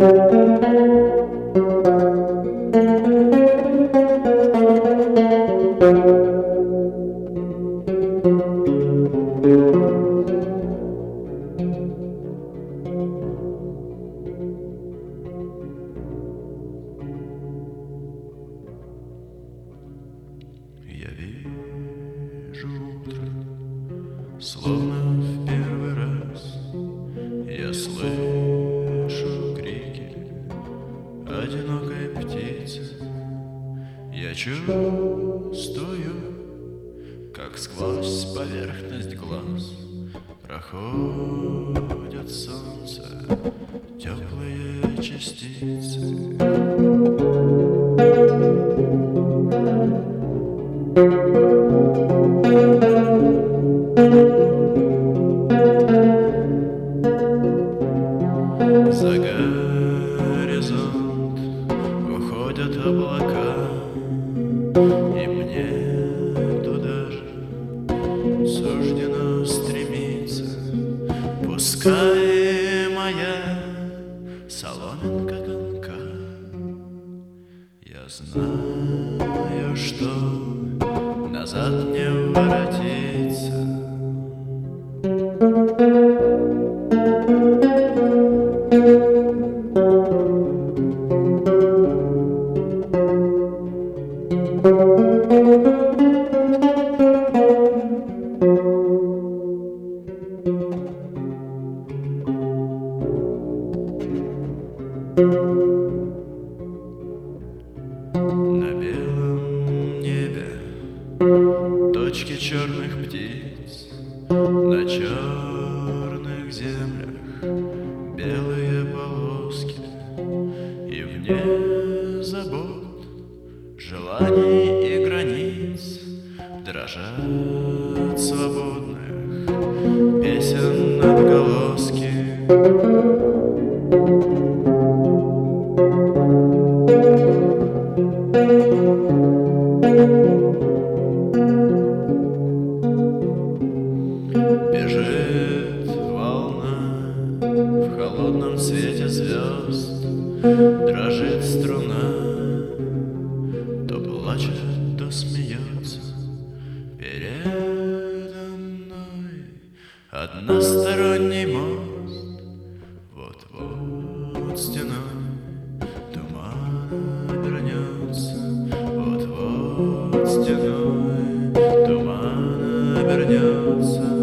Я вижу утро, словно в Чувствую, как сквозь поверхность глаз Проходят солнце теплые частицы. За И мне туда же суждено стремиться, Пускай моя соломинка тонка. Я знаю, что назад не воротиться. На белом небе точки черных птиц, На черных землях белые полоски, И вне забот, желаний и границ Дрожат свободных песен отголоски. Дрожит струна, то плачет, то смеется. Передо мной Односторонний мост, вот-вот стена, туман обернется. Вот-вот стеной туман обернется.